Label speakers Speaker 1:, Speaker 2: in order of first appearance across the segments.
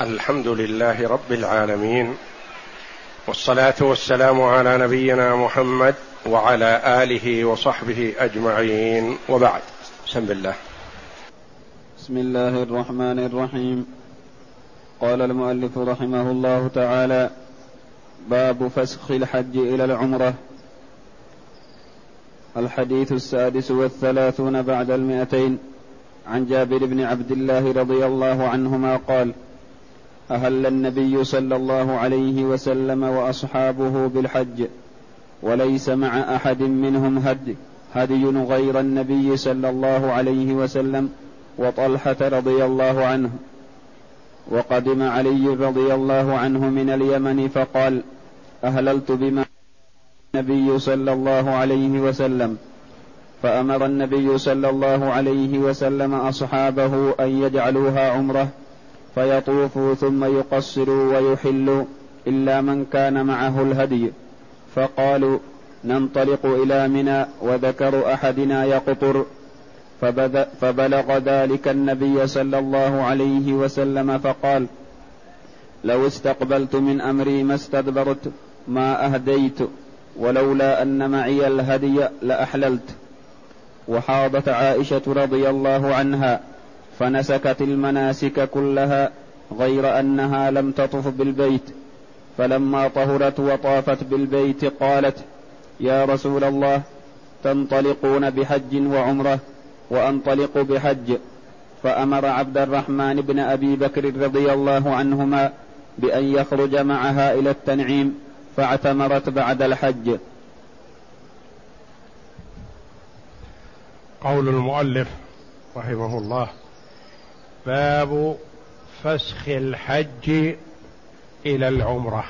Speaker 1: الحمد لله رب العالمين والصلاة والسلام على نبينا محمد وعلى آله وصحبه أجمعين. وبعد بسم الله.
Speaker 2: بسم الله الرحمن الرحيم. قال المؤلف رحمه الله تعالى باب فسخ الحج إلى العمرة. الحديث السادس والثلاثون بعد المئتين. عن جابر بن عبد الله رضي الله عنهما قال أهل النبي صلى الله عليه وسلم وأصحابه بالحج وليس مع أحد منهم هدي هدي غير النبي صلى الله عليه وسلم وطلحة رضي الله عنه. وقدم علي رضي الله عنه من اليمن فقال أهللت بما النبي صلى الله عليه وسلم. فأمر النبي صلى الله عليه وسلم أصحابه أن يجعلوها عمرة فيطوفوا ثم يقصروا ويحلوا إلا من كان معه الهدي. فقالوا ننطلق إلى منى وذكر أحدنا يقطر. فبلغ ذلك النبي صلى الله عليه وسلم فقال لو استقبلت من أمري ما استدبرت ما أهديت ولولا أن معي الهدي لأحللت. وحاضت عائشة رضي الله عنها فنسكت المناسك كلها غير أنها لم تطف بالبيت فلما طهرت وطافت بالبيت قالت يا رسول الله تنطلقون بحج وعمرة وأنطلق بحج. فأمر عبد الرحمن بن أبي بكر رضي الله عنهما بأن يخرج معها إلى التنعيم فاعتمرت بعد الحج.
Speaker 1: قول المؤلف رحمه الله باب فسخ الحج إلى العمرة.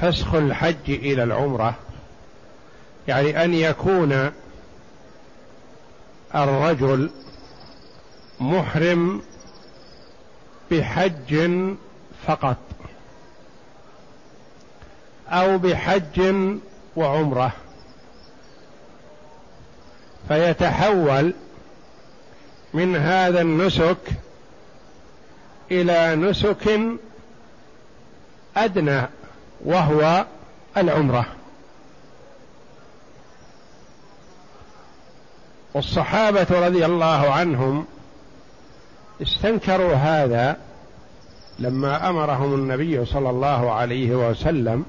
Speaker 1: فسخ الحج إلى العمرة يعني أن يكون الرجل محرم بحج فقط أو بحج وعمرة. فيتحول من هذا النسك إلى نسك أدنى وهو العمرة. والصحابة رضي الله عنهم استنكروا هذا لما أمرهم النبي صلى الله عليه وسلم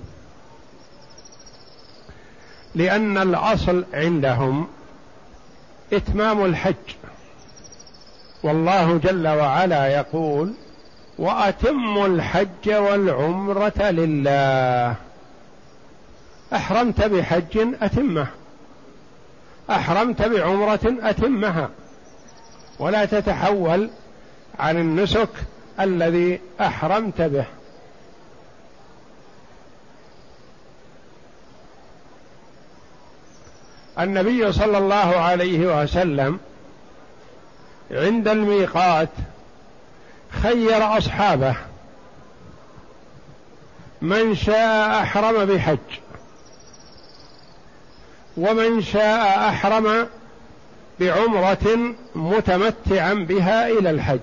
Speaker 1: لأن الأصل عندهم إتمام الحج. والله جل وعلا يقول واتموا الحج والعمرة لله. أحرمت بحج أتمه. أحرمت بعمرة أتمها. ولا تتحول عن النسك الذي أحرمت به. النبي صلى الله عليه وسلم عند الميقات خير أصحابه من شاء أحرم بحج ومن شاء أحرم بعمرة متمتعا بها إلى الحج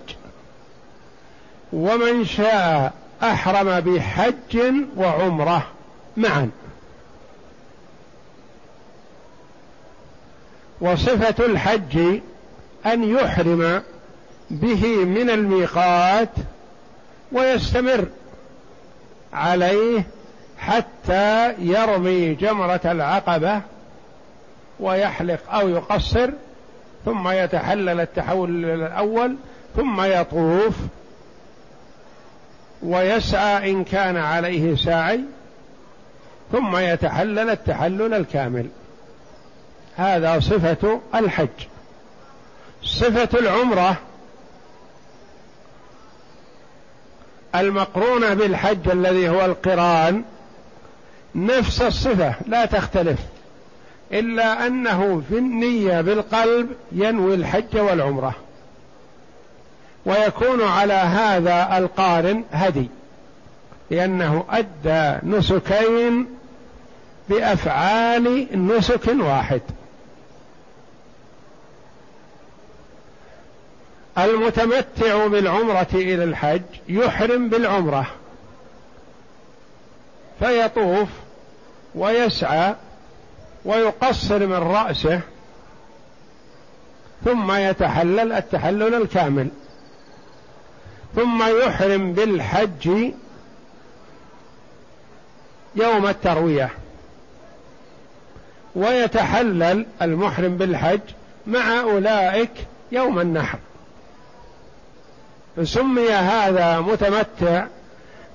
Speaker 1: ومن شاء أحرم بحج وعمرة معا وصفة الحج أن يحرم به من الميقات ويستمر عليه حتى يرمي جمرة العقبة ويحلق أو يقصر ثم يتحلل التحول الأول ثم يطوف ويسعى إن كان عليه ساعي ثم يتحلل التحلل الكامل. هذا صفة الحج. صفة العمرة المقرونة بالحج الذي هو القران نفس الصفة لا تختلف إلا أنه في النية بالقلب ينوي الحج والعمرة ويكون على هذا القارن هدي لأنه أدى نسكين بأفعال نسك واحد. المتمتع بالعمرة إلى الحج يحرم بالعمرة فيطوف ويسعى ويقصر من رأسه ثم يتحلل التحلل الكامل ثم يحرم بالحج يوم التروية ويتحلل المحرم بالحج مع أولئك يوم النحر. فسمي هذا متمتع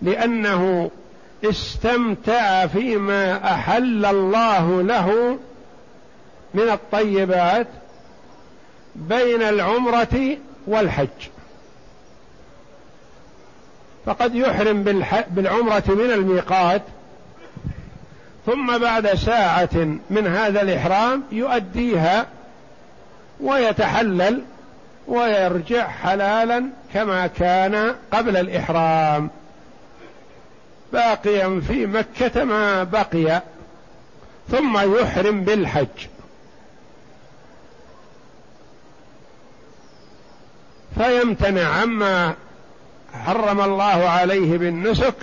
Speaker 1: لأنه استمتع فيما أحل الله له من الطيبات بين العمرة والحج. فقد يحرم بالعمرة من الميقات ثم بعد ساعة من هذا الإحرام يؤديها ويتحلل ويرجع حلالا كما كان قبل الإحرام. باقيا في مكة ما بقي ثم يحرم بالحج. فيمتنع عما حرم الله عليه بالنسك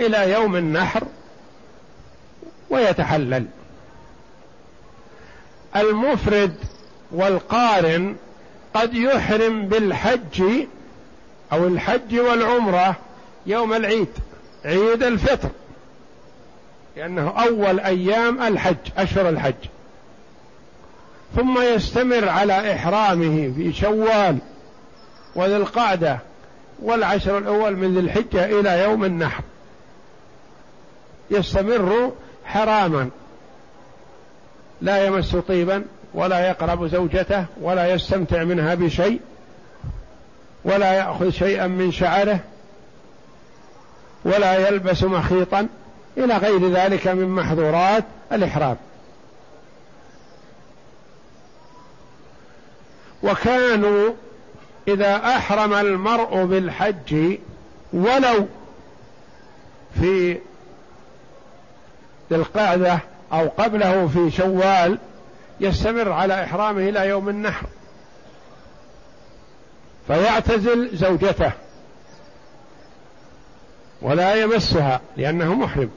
Speaker 1: إلى يوم النحر ويتحلل. المفرد والقارن قد يحرم بالحج أو الحج والعمرة يوم العيد عيد الفطر لأنه أول أيام الحج أشهر الحج. ثم يستمر على إحرامه في شوال وذي القعدة والعشر الأول من ذي الحجة إلى يوم النحر. يستمر حراما لا يمس طيبا. ولا يقرب زوجته ولا يستمتع منها بشيء ولا يأخذ شيئا من شعره ولا يلبس مخيطا إلى غير ذلك من محظورات الإحرام. وكانوا إذا أحرم المرء بالحج ولو في القعدة أو قبله في شوال يستمر على إحرامه إلى يوم النحر. فيعتزل زوجته ولا يمسها لأنه محرم.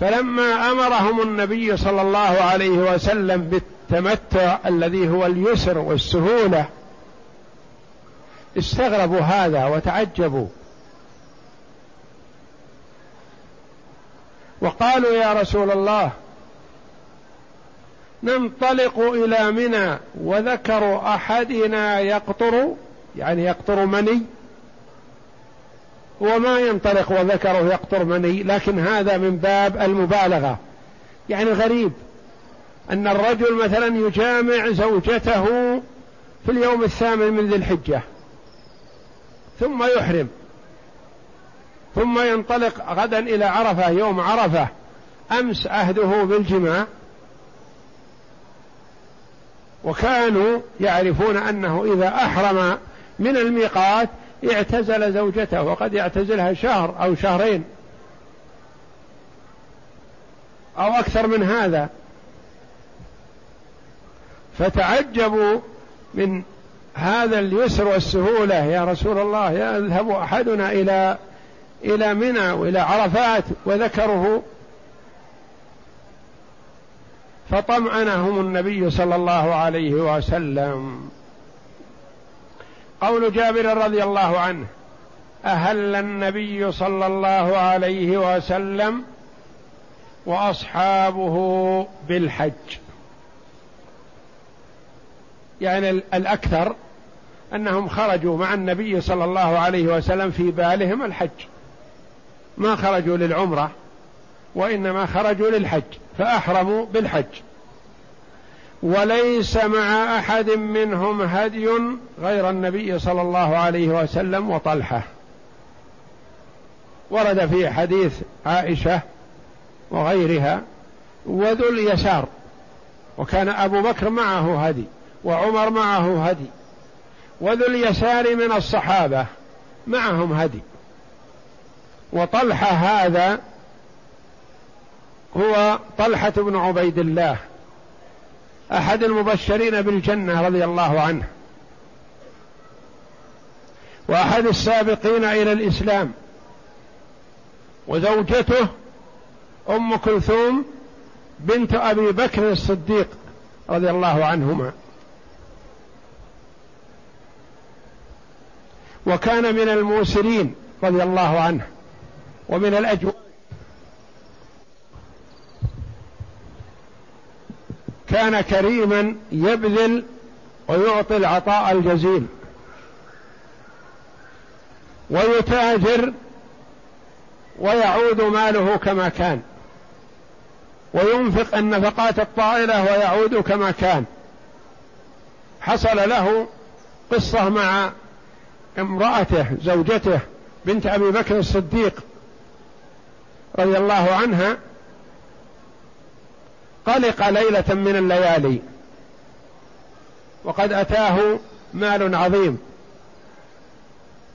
Speaker 1: فلما أمرهم النبي صلى الله عليه وسلم بالتمتع الذي هو اليسر والسهولة استغربوا هذا وتعجبوا. وقالوا يا رسول الله ننطلق إلى منى وذكر أحدنا يقطر يعني يقطر مني وما ينطلق وذكره يقطر مني لكن هذا من باب المبالغة. يعني غريب أن الرجل مثلا يجامع زوجته في اليوم الثامن من ذي الحجة ثم يحرم ثم ينطلق غدا إلى عرفة يوم عرفة أمس عهده بالجماع وكانوا يعرفون أنه إذا أحرم من الميقات اعتزل زوجته وقد يعتزلها شهر أو شهرين. أو أكثر من هذا. فتعجبوا من هذا اليسر والسهولة. يا رسول الله يذهب أحدنا إلى إلى منى وإلى عرفات وذكره فطمأنهم النبي صلى الله عليه وسلم. قول جابر رضي الله عنه أهل النبي صلى الله عليه وسلم وأصحابه بالحج. يعني الأكثر أنهم خرجوا مع النبي صلى الله عليه وسلم في بالهم الحج. ما خرجوا للعمرة وإنما خرجوا للحج. فأحرموا بالحج. وليس مع أحد منهم هدي غير النبي صلى الله عليه وسلم وطلحة. ورد في حديث عائشة وغيرها وذو اليسار وكان أبو بكر معه هدي وعمر معه هدي. وذو اليسار من الصحابة معهم هدي. وطلحة هذا هو طلحة بن عبيد الله أحد المبشرين بالجنة رضي الله عنه وأحد السابقين إلى الإسلام وزوجته أم كلثوم بنت أبي بكر الصديق رضي الله عنهما. وكان من الموسرين رضي الله عنه ومن الأجوال كان كريما يبذل ويعطي العطاء الجزيل. ويتاجر ويعود ماله كما كان. وينفق النفقات الطائلة ويعود كما كان. حصل له قصة مع امرأته زوجته بنت أبي بكر الصديق رضي الله عنها قلق ليلة من الليالي. وقد أتاه مال عظيم.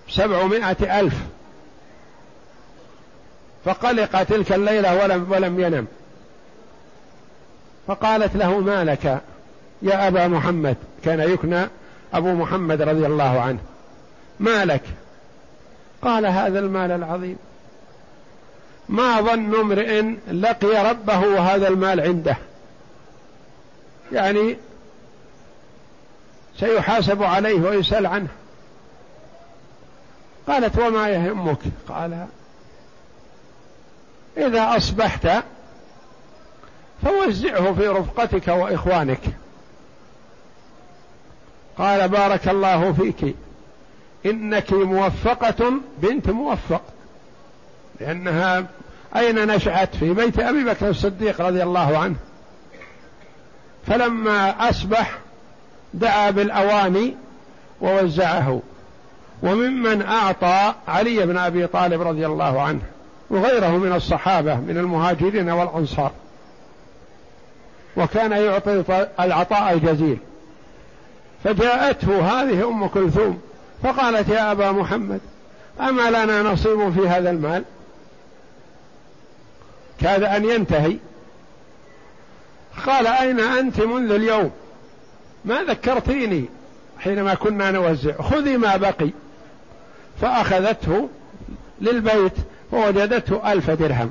Speaker 1: سبعمائة ألف. فقلق تلك الليلة ولم ولم ينم. فقالت له ما لك يا أبا محمد كان يكنى أبو محمد رضي الله عنه. ما لك قال هذا المال العظيم. ما ظن امرئ لقي ربه وهذا المال عنده. يعني سيحاسب عليه ويسأل عنه. قالت وما يهمك؟ قال إذا أصبحت فوزعه في رفقتك وإخوانك. قال بارك الله فيك إنك موفقة بنت موفق. لأنها أين نشأت في بيت أبي بكر الصديق رضي الله عنه. فلما أصبح دعا بالأواني ووزعه وممن أعطى علي بن أبي طالب رضي الله عنه وغيره من الصحابة من المهاجرين والأنصار. وكان يعطي العطاء الجزيل. فجاءته هذه أم كلثوم فقالت يا أبا محمد أما لنا نصيب في هذا المال؟ كاد أن ينتهي. قال أين أنت منذ اليوم؟ ما ذكرتيني حينما كنا نوزع. خذي ما بقي. فأخذته للبيت فوجدته ألف درهم.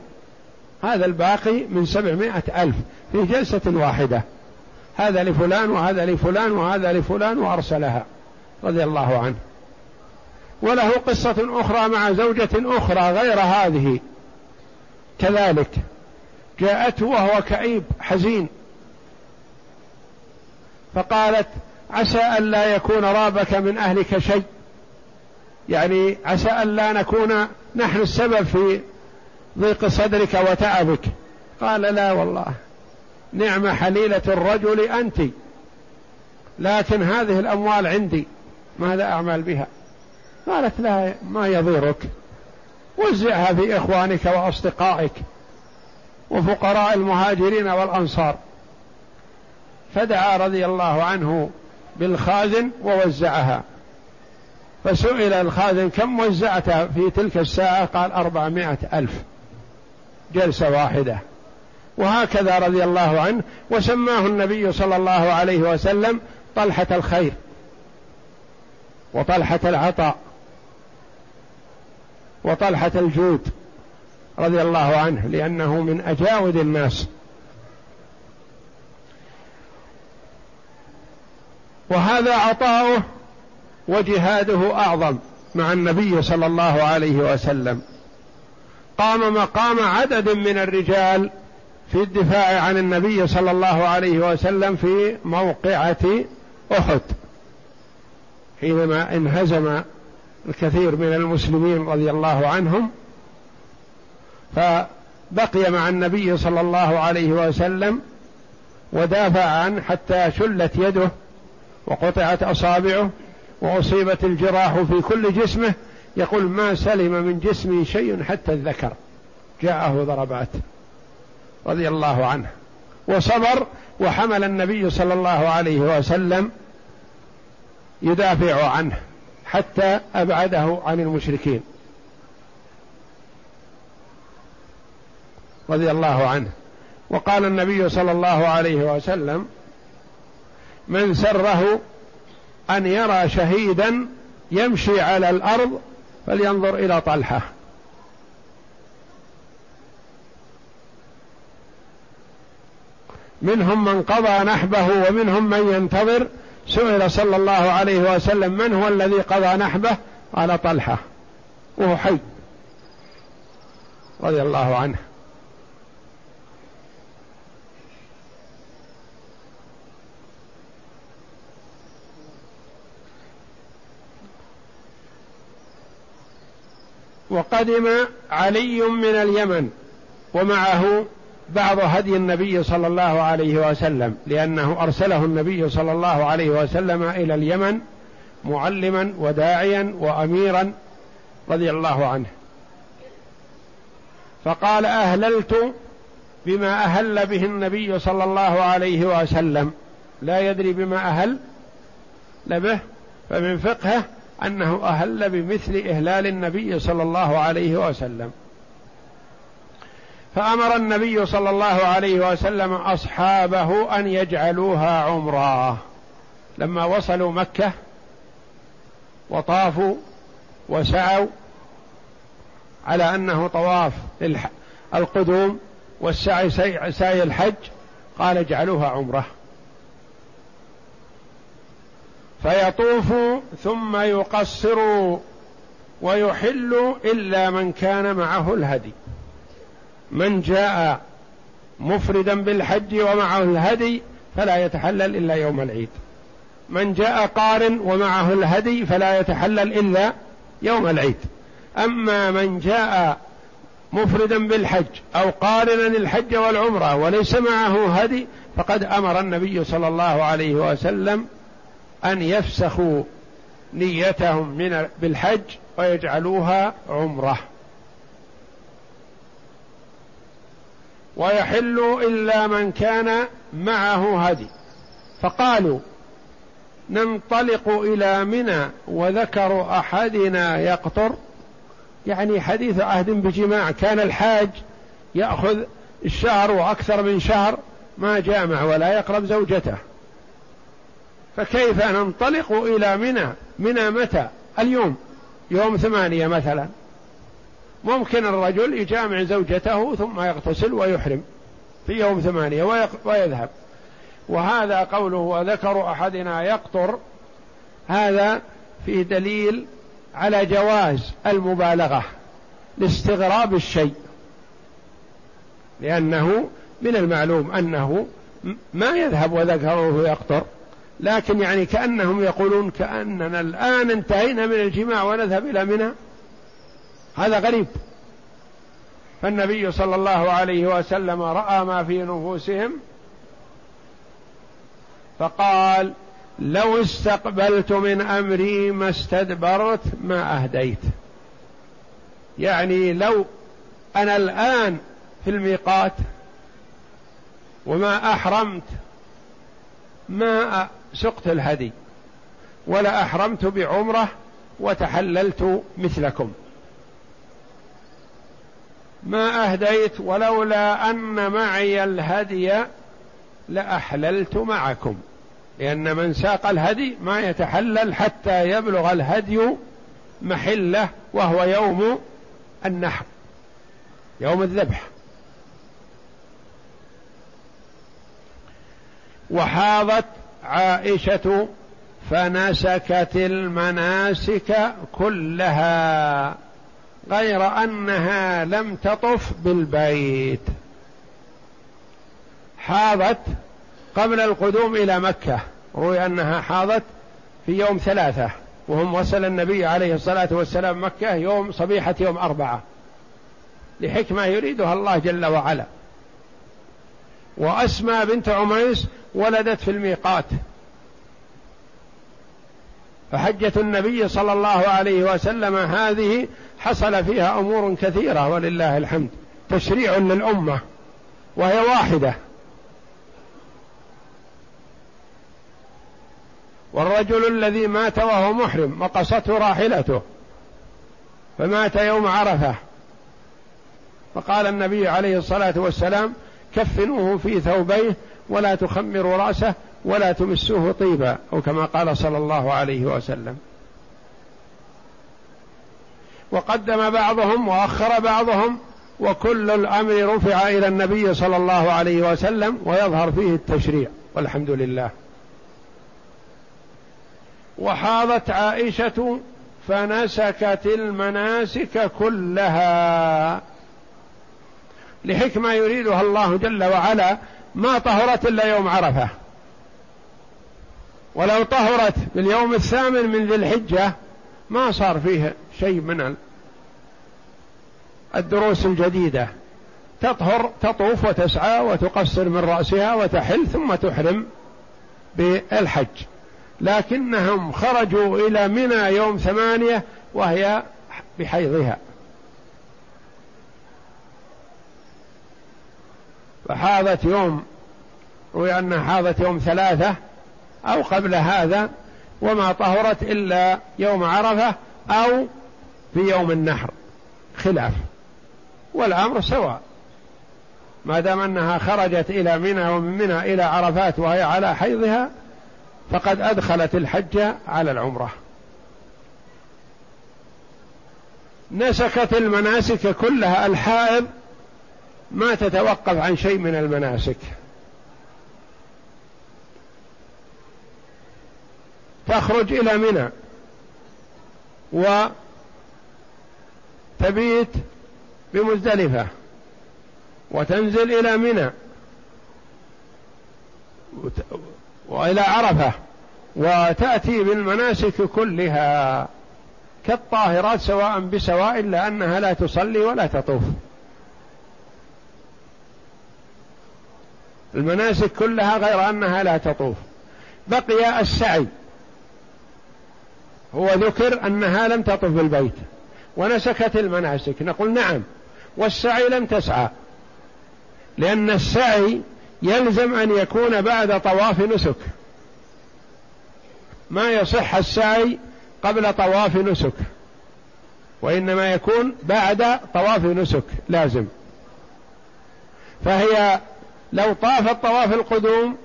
Speaker 1: هذا الباقي من سبعمائة ألف في جلسة واحدة. هذا لفلان وهذا لفلان وهذا لفلان وأرسلها. رضي الله عنه. وله قصة أخرى مع زوجة أخرى غير هذه. كذلك. جاءته وهو كئيب حزين. فقالت عسى أن لا يكون رابك من أهلك شيء. يعني عسى أن لا نكون نحن السبب في ضيق صدرك وتعبك. قال لا والله. نعم حليلة الرجل أنت. لكن هذه الأموال عندي. ماذا أعمل بها؟ قالت لا ما يضيرك. وزعها في إخوانك وأصدقائك وفقراء المهاجرين والأنصار. فدعا رضي الله عنه بالخازن ووزعها. فسئل الخازن كم وزعت في تلك الساعة؟ قال أربعمائة ألف جلسة واحدة. وهكذا رضي الله عنه وسماه النبي صلى الله عليه وسلم طلحة الخير وطلحة العطاء. وطلحة الجود رضي الله عنه لأنه من أجاود الناس. وهذا عطاؤه وجهاده أعظم مع النبي صلى الله عليه وسلم. قام مقام عدد من الرجال في الدفاع عن النبي صلى الله عليه وسلم في موقعة أحد حينما انهزم الكثير من المسلمين رضي الله عنهم فبقي مع النبي صلى الله عليه وسلم ودافع عنه حتى شلت يده وقطعت أصابعه وأصيبت الجراح في كل جسمه يقول ما سلم من جسمي شيء حتى الذكر. جاءه ضربات رضي الله عنه. وصبر وحمل النبي صلى الله عليه وسلم يدافع عنه. حتى أبعده عن المشركين. رضي الله عنه. وقال النبي صلى الله عليه وسلم من سره أن يرى شهيدا يمشي على الأرض فلينظر إلى طلحة. منهم من قضى نحبه ومنهم من ينتظر سئل صلى الله عليه وسلم من هو الذي قضى نحبه؟ قال طلحة وهو حي رضي الله عنه. وقدم علي من اليمن ومعه بعض هدي النبي صلى الله عليه وسلم لأنه أرسله النبي صلى الله عليه وسلم إلى اليمن معلما وداعيا وأميرا رضي الله عنه. فقال أهللت بما أهل به النبي صلى الله عليه وسلم. لا يدري بما أهل به فمن فقهه أنه أهل بمثل إهلال النبي صلى الله عليه وسلم. فأمر النبي صلى الله عليه وسلم أصحابه أن يجعلوها عمرة. لما وصلوا مكة وطافوا وسعوا على أنه طواف القدوم والسعي سعي الحج قال اجعلوها عمرة. فيطوف ثم يقصر ويحل إلا من كان معه الهدي. من جاء مفردا بالحج ومعه الهدي فلا يتحلل إلا يوم العيد. من جاء قارن ومعه الهدي فلا يتحلل إلا يوم العيد. أما من جاء مفردا بالحج أو قارنا الحج والعمرة وليس معه هدي فقد أمر النبي صلى الله عليه وسلم أن يفسخوا نيتهم من بالحج ويجعلوها عمرة. ويحل إلا من كان معه هدي. فقالوا ننطلق إلى منى وذكر أحدنا يقطر. يعني حديث عهد بجماع كان الحاج يأخذ الشهر وأكثر من شهر ما جامع ولا يقرب زوجته. فكيف ننطلق إلى منى؟ منى متى؟ اليوم يوم ثمانية مثلا. ممكن الرجل يجامع زوجته ثم يغتسل ويحرم في يوم ثمانية ويذهب. وهذا قوله وذكر أحدنا يقطر. هذا في دليل على جواز المبالغة لاستغراب الشيء. لأنه من المعلوم أنه ما يذهب وذكره يقطر. لكن يعني كأنهم يقولون كأننا الآن انتهينا من الجماع ونذهب إلى منى. هذا غريب. فالنبي صلى الله عليه وسلم رأى ما في نفوسهم فقال لو استقبلت من أمري ما استدبرت ما أهديت. يعني لو أنا الآن في الميقات وما أحرمت ما سقت الهدي ولا أحرمت بعمرة وتحللت مثلكم. ما أهديت ولولا أن معي الهدي لأحللت معكم. لأن من ساق الهدي ما يتحلل حتى يبلغ الهدي محله وهو يوم النحر يوم الذبح. وحاضت عائشة فنسكت المناسك كلها. غير أنها لم تطف بالبيت. حاضت قبل القدوم إلى مكة. روي أنها حاضت في يوم ثلاثة وهم وصل النبي عليه الصلاة والسلام مكة يوم صبيحة يوم أربعة لحكمة يريدها الله جل وعلا. واسمى بنت عميس ولدت في الميقات. فحجة النبي صلى الله عليه وسلم هذه حصل فيها أمور كثيرة ولله الحمد. تشريع للأمة وهي واحدة. والرجل الذي مات وهو محرم مقصته راحلته فمات يوم عرفة. فقال النبي عليه الصلاة والسلام كفنوه في ثوبيه ولا تخمروا رأسه ولا تمسوه طيبا. أو كما قال صلى الله عليه وسلم. وقدم بعضهم وأخر بعضهم وكل الأمر رفع إلى النبي صلى الله عليه وسلم ويظهر فيه التشريع والحمد لله. وحاضت عائشة فنسكت المناسك كلها. لحكمة يريدها الله جل وعلا ما طهرت إلا يوم عرفة. ولو طهرت باليوم الثامن من ذي الحجة ما صار فيه شيء من الدروس الجديدة. تطهر تطوف وتسعى وتقصر من رأسها وتحل ثم تحرم بالحج. لكنهم خرجوا إلى منى يوم ثمانية وهي بحيضها. فحاضت يوم روي أنها حاضت يوم ثلاثة أو قبل هذا وما طهرت إلا يوم عرفة أو في يوم النحر خلاف والأمر سواء. ما دام أنها خرجت إلى منى ومن منى إلى عرفات وهي على حيضها فقد أدخلت الحج على العمرة. نسكت المناسك كلها الحائض ما تتوقف عن شيء من المناسك. تخرج إلى منى وتبيت بمزدلفة وتنزل إلى منى وإلى عرفة وتأتي بالمناسك كلها كالطاهرات سواء بسواء إلا أنها لا تصلي ولا تطوف. المناسك كلها غير أنها لا تطوف. بقي السعي. هو ذكر أنها لم تطف بالبيت. ونسكت المناسك. نقول نعم والسعي لم تسعى لأن السعي يلزم أن يكون بعد طواف نسك. ما يصح السعي قبل طواف نسك وإنما يكون بعد طواف نسك لازم. فهي لو طافت طواف القدوم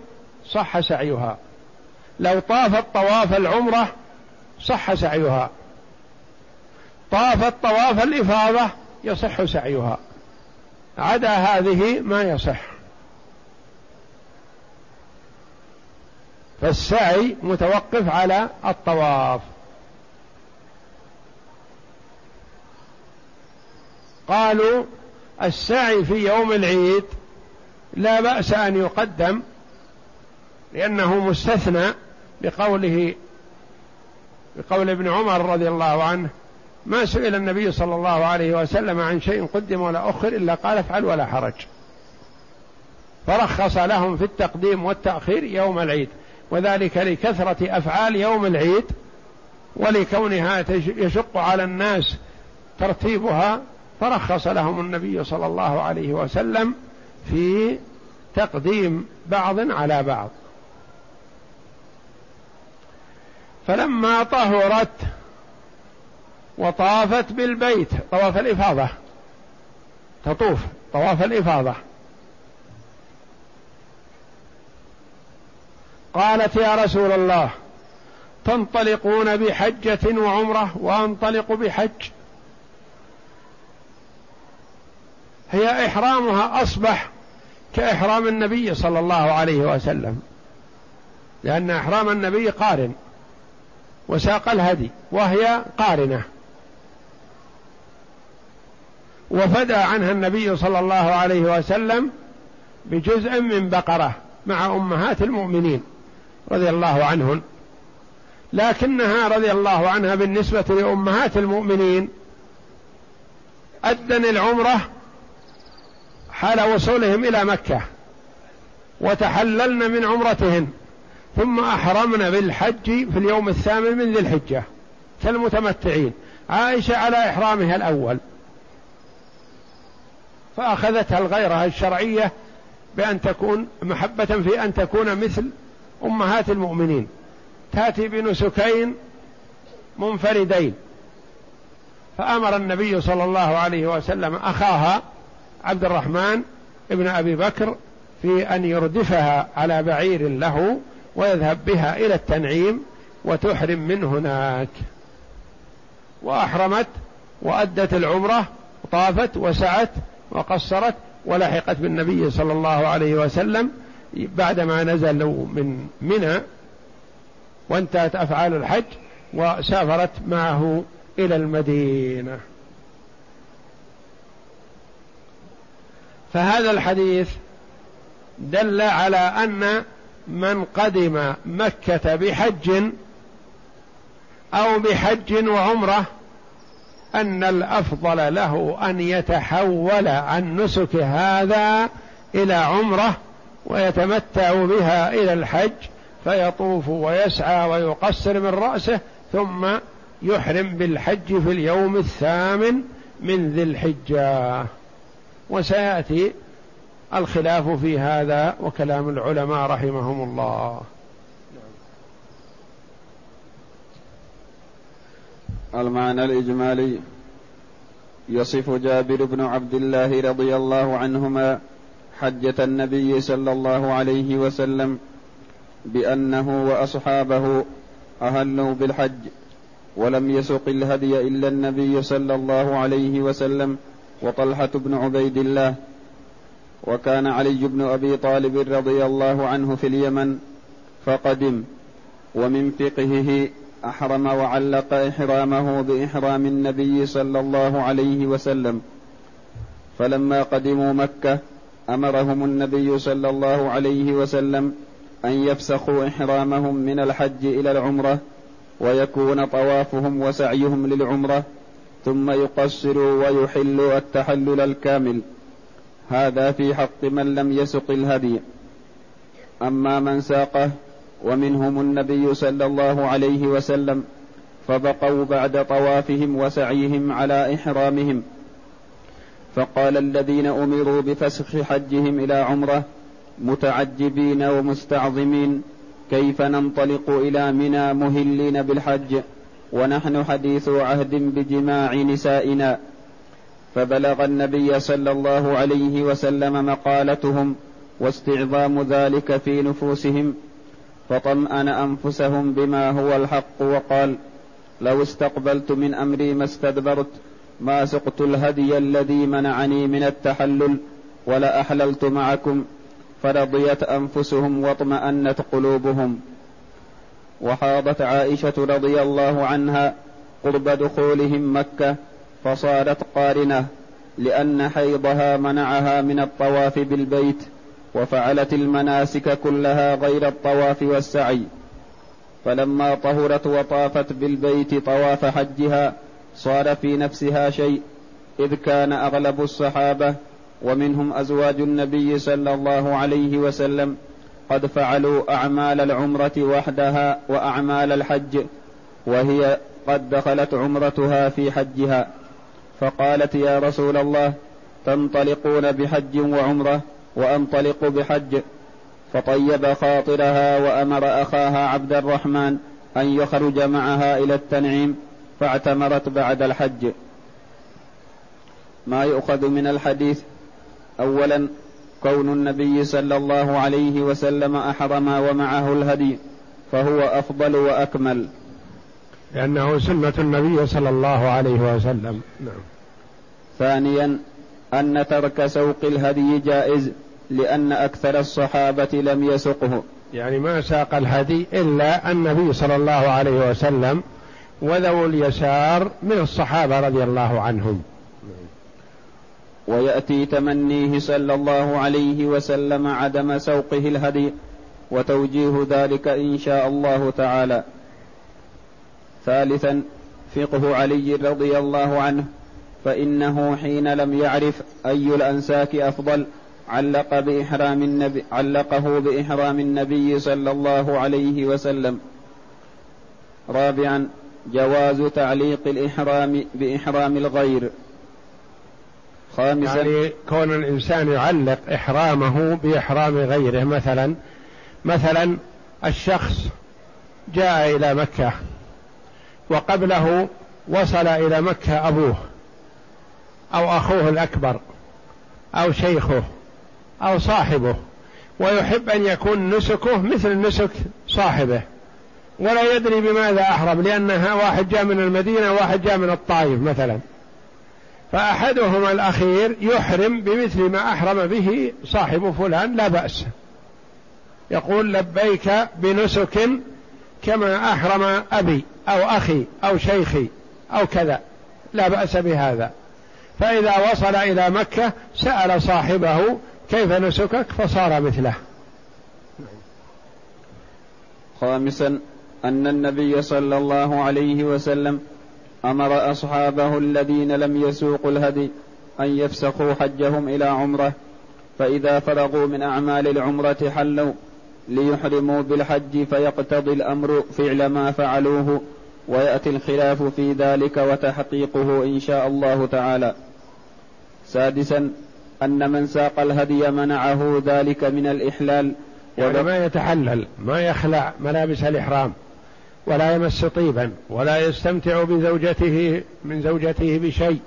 Speaker 1: صح سعيها لو طافت طواف العمرة صح سعيها. طافت طواف الإفاضة يصح سعيها. عدا هذه ما يصح. فالسعي متوقف على الطواف. قالوا السعي في يوم العيد لا بأس أن يقدم لأنه مستثنى بقوله بقول ابن عمر رضي الله عنه ما سئل النبي صلى الله عليه وسلم عن شيء قدم ولا أخر إلا قال افعل ولا حرج. فرخص لهم في التقديم والتأخير يوم العيد وذلك لكثرة أفعال يوم العيد ولكونها يشق على الناس ترتيبها فرخص لهم النبي صلى الله عليه وسلم في تقديم بعض على بعض. فلما طهرت وطافت بالبيت. طواف الإفاضة. تطوف. طواف الإفاضة. قالت يا رسول الله تنطلقون بحجة وعمرة وأنطلق بحج. هي إحرامها أصبح كإحرام النبي صلى الله عليه وسلم. لأن إحرام النبي قارن وساق الهدي وهي قارنة. وفدى عنها النبي صلى الله عليه وسلم بجزء من بقرة مع أمهات المؤمنين رضي الله عنهن. لكنها رضي الله عنها بالنسبة لأمهات المؤمنين أدن العمرة حال وصولهم إلى مكة وتحللن من عمرتهن ثم أحرمن بالحج في اليوم الثامن من ذي الحجة كالمتمتعين. عائشة على إحرامها الأول. فأخذتها الغيرة الشرعية بأن تكون محبة في أن تكون مثل أمهات المؤمنين. تأتي بنسكين منفردين. فأمر النبي صلى الله عليه وسلم أخاها عبد الرحمن ابن أبي بكر في أن يردفها على بعير له ويذهب بها إلى التنعيم وتحرم من هناك. وأحرمت وأدت العمرة طافت وسعت وقصرت ولحقت بالنبي صلى الله عليه وسلم بعدما نزلوا من منى وانتهت أفعال الحج وسافرت معه إلى المدينة. فهذا الحديث دل على أن من قدم مكة بحج أو بحج وعمرة أن الأفضل له أن يتحول عن نسك هذا إلى عمرة ويتمتع بها إلى الحج فيطوف ويسعى ويقصر من رأسه ثم يحرم بالحج في اليوم الثامن من ذي الحجة. وسيأتي الخلاف في هذا وكلام العلماء رحمهم الله.
Speaker 2: المعنى الإجمالي. يصف جابر بن عبد الله رضي الله عنهما حجة النبي صلى الله عليه وسلم بأنه وأصحابه أهلوا بالحج ولم يسق الهدي إلا النبي صلى الله عليه وسلم وطلحة بن عبيد الله. وكان علي بن أبي طالب رضي الله عنه في اليمن فقدم ومن فقهه أحرم وعلق إحرامه بإحرام النبي صلى الله عليه وسلم. فلما قدموا مكة أمرهم النبي صلى الله عليه وسلم أن يفسخوا إحرامهم من الحج إلى العمرة ويكون طوافهم وسعيهم للعمرة ثم يقصروا ويحلوا التحلل الكامل. هذا في حق من لم يسق الهدي. أما من ساقه ومنهم النبي صلى الله عليه وسلم فبقوا بعد طوافهم وسعيهم على إحرامهم. فقال الذين أمروا بفسخ حجهم إلى عمرة متعجبين ومستعظمين كيف ننطلق إلى منى مهلين بالحج؟ ونحن حديث عهد بجماع نسائنا. فبلغ النبي صلى الله عليه وسلم مقالتهم واستعظام ذلك في نفوسهم فطمأن أنفسهم بما هو الحق وقال لو استقبلت من أمري ما استدبرت ما سقت الهدي الذي منعني من التحلل ولا أحللت معكم فرضيت أنفسهم واطمأنت قلوبهم. وحاضت عائشة رضي الله عنها قرب دخولهم مكة فصارت قارنة لأن حيضها منعها من الطواف بالبيت وفعلت المناسك كلها غير الطواف والسعي. فلما طهرت وطافت بالبيت طواف حجها صار في نفسها شيء إذ كان أغلب الصحابة ومنهم أزواج النبي صلى الله عليه وسلم قد فعلوا أعمال العمرة وحدها وأعمال الحج وهي قد دخلت عمرتها في حجها. فقالت يا رسول الله تنطلقون بحج وعمرة؟ وأنطلق بحج. فطيب خاطرها وأمر أخاها عبد الرحمن أن يخرج معها إلى التنعيم فاعتمرت بعد الحج. ما يؤخذ من الحديث اولا كون النبي صلى الله عليه وسلم أحرم ومعه الهدي فهو أفضل وأكمل.
Speaker 1: لأنه سنة النبي صلى الله عليه وسلم. نعم.
Speaker 2: ثانيا أن ترك سوق الهدي جائز. لأن أكثر الصحابة لم يسقه.
Speaker 1: يعني ما ساق الهدي إلا النبي صلى الله عليه وسلم وذو اليسار من الصحابة رضي الله عنهم.
Speaker 2: ويأتي تمنيه صلى الله عليه وسلم عدم سوقه الهدي وتوجيه ذلك إن شاء الله تعالى. ثالثا فقه علي رضي الله عنه فإنه حين لم يعرف أي الأنساك أفضل. علق بإحرام النبي علقه بإحرام النبي صلى الله عليه وسلم. رابعا جواز تعليق الإحرام بإحرام الغير.
Speaker 1: خامسا يعني كون الإنسان يعلق إحرامه بإحرام غيره مثلا مثلا الشخص جاء إلى مكة وقبله وصل إلى مكة أبوه أو أخوه الأكبر أو شيخه. أو صاحبه ويحب أن يكون نسكه مثل نسك صاحبه. ولا يدري بماذا أحرم لأنها واحد جاء من المدينة وواحد جاء من الطائف مثلا. فأحدهما الأخير يحرم بمثل ما أحرم به صاحب فلان لا بأس. يقول لبيك بنسك كما أحرم أبي أو أخي أو شيخي أو كذا لا بأس بهذا. فإذا وصل إلى مكة سأل صاحبه كيف نسكك؟ فصار مثله.
Speaker 2: خامسا أن النبي صلى الله عليه وسلم أمر أصحابه الذين لم يسوقوا الهدي أن يفسخوا حجهم إلى عمرة فإذا فرغوا من أعمال العمرة حلوا ليحرموا بالحج فيقتضي الأمر فعل ما فعلوه ويأتي الخلاف في ذلك وتحقيقه إن شاء الله تعالى. سادسا أن من ساق الهدي منعه ذلك من الإحلال.
Speaker 1: يعني ما يتحلل ما يخلع ملابس الإحرام ولا يمس طيبا ولا يستمتع بزوجته من زوجته بشيء.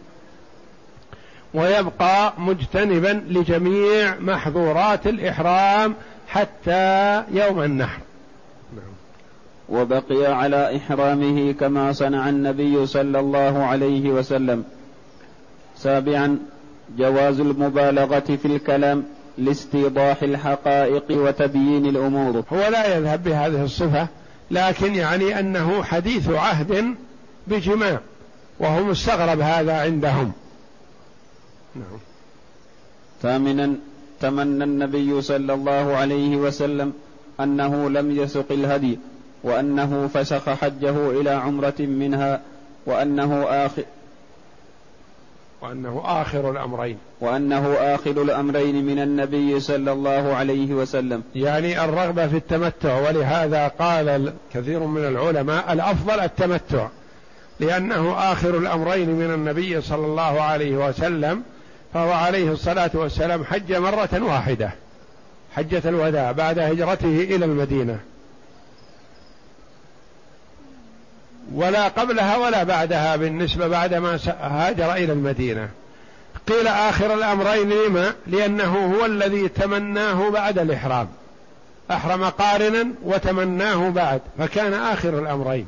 Speaker 1: ويبقى مجتنبا لجميع محظورات الإحرام حتى يوم النحر.
Speaker 2: نعم. وبقي على إحرامه كما صنع النبي صلى الله عليه وسلم. سابعا جواز المبالغة في الكلام لاستيضاح الحقائق وتبيين الأمور.
Speaker 1: هو لا يذهب بهذه الصفة لكن يعني أنه حديث عهد بجماع وهو مستغرب هذا عندهم.
Speaker 2: نعم. ثامنا تمنى النبي صلى الله عليه وسلم أنه لم يسق الهدي وأنه فسخ حجه إلى عمرة منها وأنه آخر
Speaker 1: وأنه آخر الأمرين.
Speaker 2: وأنه آخر الأمرين من النبي صلى الله عليه وسلم.
Speaker 1: يعني الرغبة في التمتع ولهذا قال كثير من العلماء الأفضل التمتع لأنه آخر الأمرين من النبي صلى الله عليه وسلم فهو عليه الصلاة والسلام حج مرة واحدة حجة الوداع بعد هجرته إلى المدينة. ولا قبلها ولا بعدها بالنسبة بعد ما هاجر إلى المدينة. قيل آخر الأمرين لما؟ لأنه هو الذي تمناه بعد الإحرام. أحرم قارنا وتمناه بعد. فكان آخر الأمرين.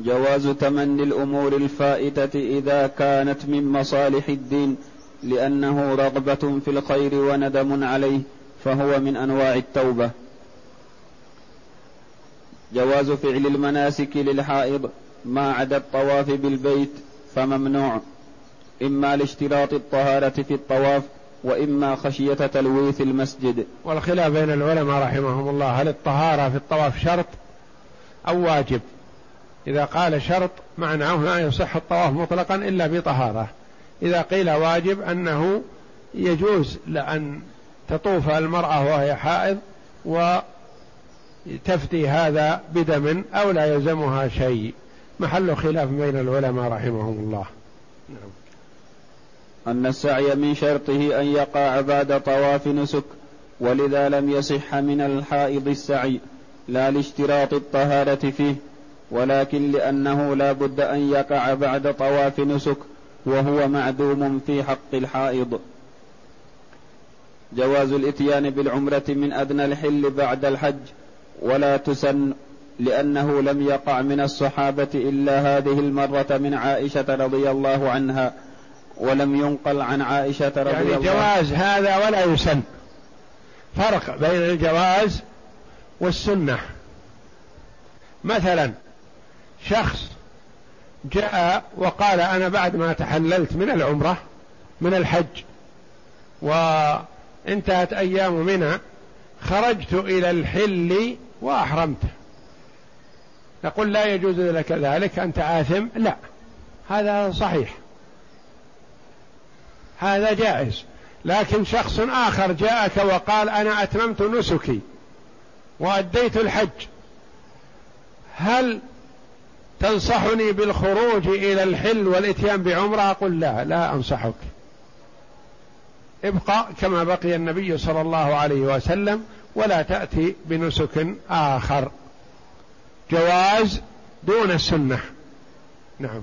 Speaker 2: جواز تمني الأمور الفائتة إذا كانت من مصالح الدين لأنه رغبة في الخير وندم عليه فهو من أنواع التوبة. جواز فعل المناسك للحائض ما عدا الطواف بالبيت فممنوع. إما لاشتراط الطهارة في الطواف وإما خشية تلويث المسجد.
Speaker 1: والخلاف بين العلماء رحمهم الله هل الطهارة في الطواف شرط أو واجب؟ إذا قال شرط معناه لا يصح الطواف مطلقا إلا بطهارة. إذا قيل واجب أنه يجوز لأن تطوف المرأة وهي حائض وتفتي هذا بدم أو لا يلزمها شيء. محل خلاف بين العلماء رحمهم الله. نعم.
Speaker 2: أن السعي من شرطه أن يقع بعد طواف نسك ولذا لم يصح من الحائض السعي لا لاشتراط الطهارة فيه ولكن لأنه لا بد أن يقع بعد طواف نسك وهو معدوم في حق الحائض. جواز الإتيان بالعمرة من أدنى الحل بعد الحج ولا تسن لأنه لم يقع من الصحابة إلا هذه المرة من عائشة رضي الله عنها ولم ينقل عن عائشة رضي يعني
Speaker 1: الله جواز هذا ولا يسن. فرق بين الجواز والسنة. مثلا شخص جاء وقال أنا بعد ما تحللت من العمرة من الحج وانتهت أيام منى خرجت إلى الحل وأحرمت. نقول لا يجوز لك ذلك أنت آثم؟ لا. هذا صحيح. هذا جائز. لكن شخص آخر جاءك وقال أنا أتممت نسكي وأديت الحج هل تنصحني بالخروج إلى الحل والإتيان بعمرة؟ أقول لا لا أنصحك. ابقى كما بقي النبي صلى الله عليه وسلم ولا تأتي بنسك آخر. جواز دون السنة. نعم.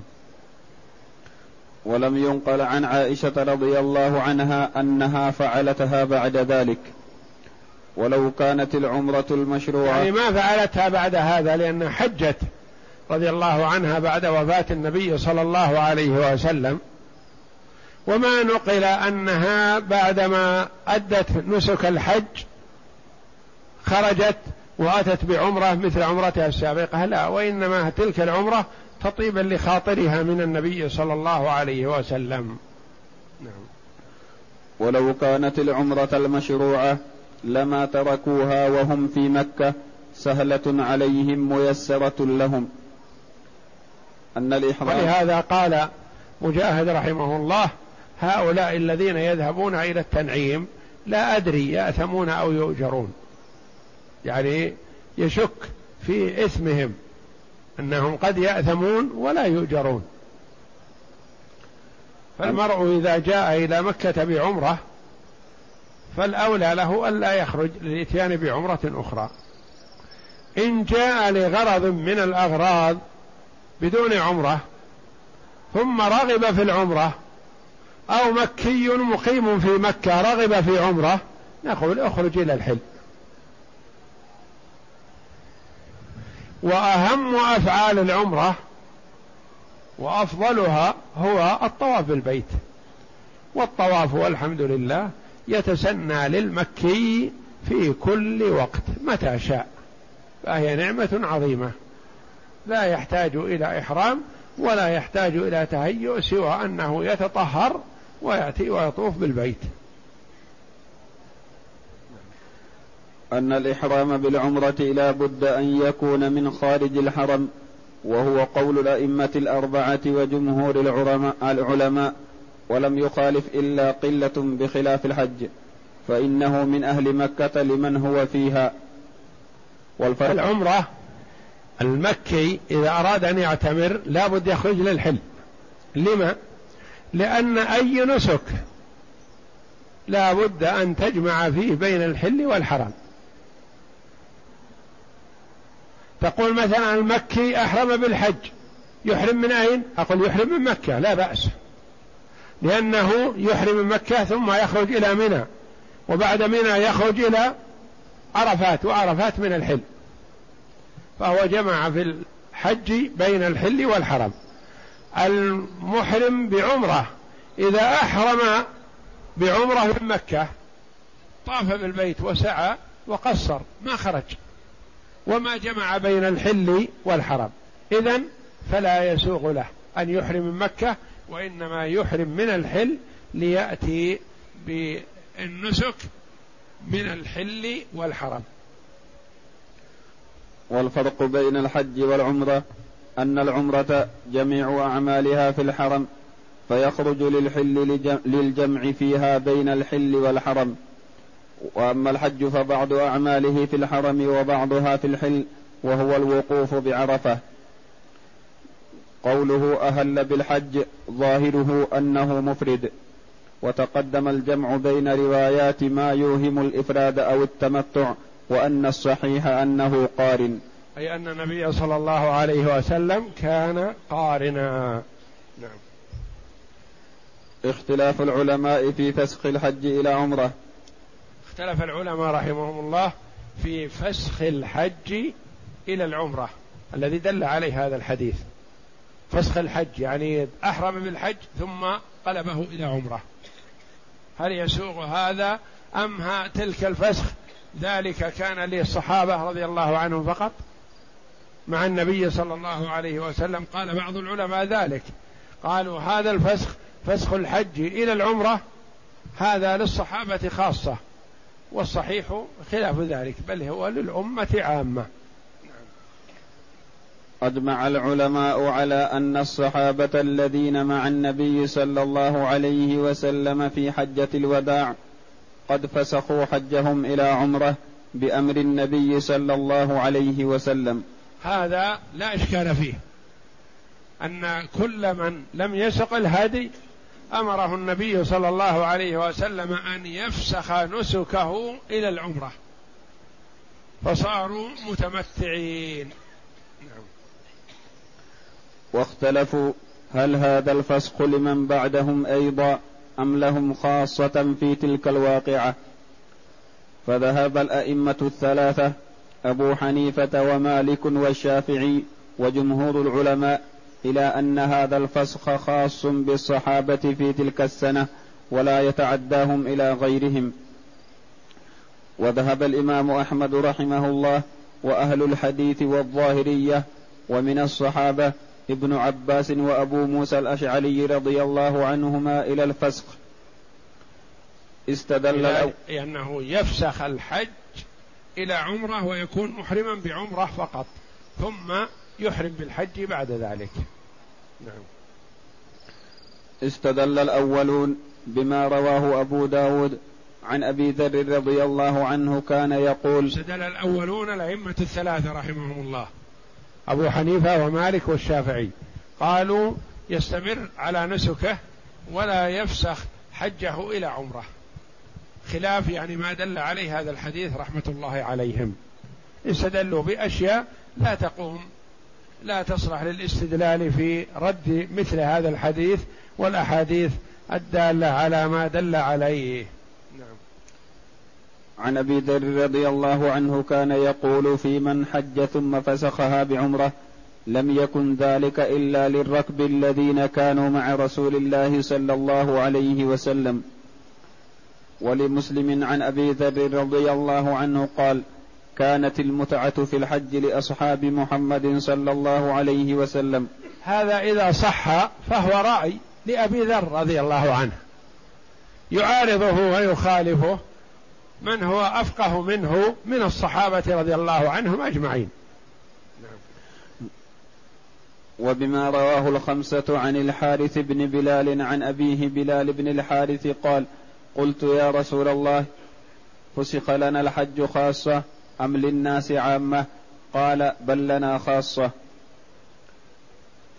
Speaker 2: ولم ينقل عن عائشة رضي الله عنها أنها فعلتها بعد ذلك. ولو كانت العمرة المشروعة.
Speaker 1: يعني ما فعلتها بعد هذا لأن حجت رضي الله عنها بعد وفاة النبي صلى الله عليه وسلم. وما نقل أنها بعدما أدت نسك الحج خرجت وأتت بعمرة مثل عمرتها السابقة. لا وإنما تلك العمرة تطيبا لخاطرها من النبي صلى الله عليه وسلم.
Speaker 2: نعم. ولو كانت العمرة المشروعة لما تركوها وهم في مكة سهلة عليهم ميسرة لهم.
Speaker 1: أن الإحرام ولهذا قال مجاهد رحمه الله هؤلاء الذين يذهبون إلى التنعيم لا أدري يأثمون أو يؤجرون. يعني يشك في اسمهم أنهم قد يأثمون ولا يؤجرون. فالمرء إذا جاء إلى مكة بعمرة فالأولى له ألا يخرج للإتيان بعمرة أخرى. إن جاء لغرض من الأغراض بدون عمرة ثم رغب في العمرة أو مكي مقيم في مكة رغب في عمرة نقول اخرج إلى الحل وأهم أفعال العمرة وأفضلها هو الطواف بالبيت. والطواف والحمد لله يتسنى للمكي في كل وقت متى شاء. فهي نعمة عظيمة. لا يحتاج إلى إحرام ولا يحتاج إلى تهيؤ سوى أنه يتطهر ويأتي ويطوف بالبيت.
Speaker 2: أن الإحرام بالعمرة لا بد أن يكون من خارج الحرم وهو قول الأئمة الأربعة وجمهور العلماء ولم يخالف إلا قلة بخلاف الحج فإنه من أهل مكة لمن هو فيها.
Speaker 1: والفرق العمرة المكي إذا أراد أن يعتمر لا بد يخرج للحل. لما؟ لأن أي نسك لا بد أن تجمع فيه بين الحل والحرم تقول مثلا المكي أحرم بالحج يحرم من أين؟ أقول يحرم من مكة لا بأس. لأنه يحرم من مكة ثم يخرج إلى منى وبعد منى يخرج إلى عرفات وعرفات من الحل. فهو جمع في الحج بين الحل والحرم. المحرم بعمرة إذا أحرم بعمرة من مكة طاف بالبيت وسعى وقصر ما خرج. وما جمع بين الحل والحرم إذا فلا يسوغ له أن يحرم من مكة وإنما يحرم من الحل ليأتي بالنسك من الحل والحرم
Speaker 2: والفرق بين الحج والعمرة أن العمرة جميع أعمالها في الحرم فيخرج للحل للجمع فيها بين الحل والحرم. وأما الحج فبعض أعماله في الحرم وبعضها في الحل وهو الوقوف بعرفة. قوله أهل بالحج ظاهره أنه مفرد. وتقدم الجمع بين روايات ما يوهم الإفراد أو التمتع وأن الصحيح أنه قارن
Speaker 1: أي أن النبي صلى الله عليه وسلم كان قارنا. نعم.
Speaker 2: اختلاف العلماء في فسخ الحج إلى عمرة.
Speaker 1: اختلف العلماء رحمهم الله في فسخ الحج إلى العمرة الذي دل عليه هذا الحديث. فسخ الحج يعني أحرم بالحج ثم قلبه إلى عمرة. هل يسوغ هذا أم ها تلك الفسخ؟ ذلك كان للصحابة رضي الله عنهم فقط. مع النبي صلى الله عليه وسلم قال بعض العلماء ذلك. قالوا هذا الفسخ فسخ الحج إلى العمرة هذا للصحابة خاصة. والصحيح خلاف ذلك بل هو للأمة عامة.
Speaker 2: أجمع العلماء على أن الصحابة الذين مع النبي صلى الله عليه وسلم في حجة الوداع قد فسخوا حجهم إلى عمرة بأمر النبي صلى الله عليه وسلم.
Speaker 1: هذا لا إشكال فيه. أن كل من لم يسق الهدي أمره النبي صلى الله عليه وسلم أن يفسخ نسكه إلى العمرة. فصاروا متمتعين. نعم.
Speaker 2: واختلفوا هل هذا الفسق لمن بعدهم أيضا أم لهم خاصة في تلك الواقعة؟ فذهب الأئمة الثلاثة أبو حنيفة ومالك والشافعي وجمهور العلماء إلى أن هذا الفسخ خاص بالصحابة في تلك السنة ولا يتعداهم إلى غيرهم. وذهب الإمام أحمد رحمه الله وأهل الحديث والظاهرية ومن الصحابة ابن عباس وأبو موسى الأشعري رضي الله عنهما إلى الفسخ.
Speaker 1: استدل لأنه يفسخ الحج إلى عمرة ويكون محرما بعمرة فقط ثم يحرم بالحج بعد ذلك. نعم.
Speaker 2: استدل الأولون بما رواه أبو داود عن أبي ذر رضي الله عنه كان يقول
Speaker 1: استدل الأولون الأئمة الثلاثة رحمهم الله أبو حنيفة ومالك والشافعي. قالوا يستمر على نسكه ولا يفسخ حجه إلى عمرة. خلاف يعني ما دل عليه هذا الحديث رحمة الله عليهم. استدلوا بأشياء لا تقوم لا تصلح للاستدلال في رد مثل هذا الحديث والأحاديث الدالة على ما دل عليه. نعم.
Speaker 2: عن أبي ذر رضي الله عنه كان يقول في من حج ثم فسخها بعمرة لم يكن ذلك إلا للركب الذين كانوا مع رسول الله صلى الله عليه وسلم. ولمسلم عن أبي ذر رضي الله عنه قال كانت المتعة في الحج لأصحاب محمد صلى الله عليه وسلم.
Speaker 1: هذا إذا صح فهو رأي لأبي ذر رضي الله عنه. يعارضه ويخالفه من هو أفقه منه من الصحابة رضي الله عنهم أجمعين.
Speaker 2: وبما رواه الخمسة عن الحارث بن بلال عن أبيه بلال بن الحارث قال قلت يا رسول الله فسخ لنا الحج خاصة أم للناس عامة؟ قال بل لنا خاصة.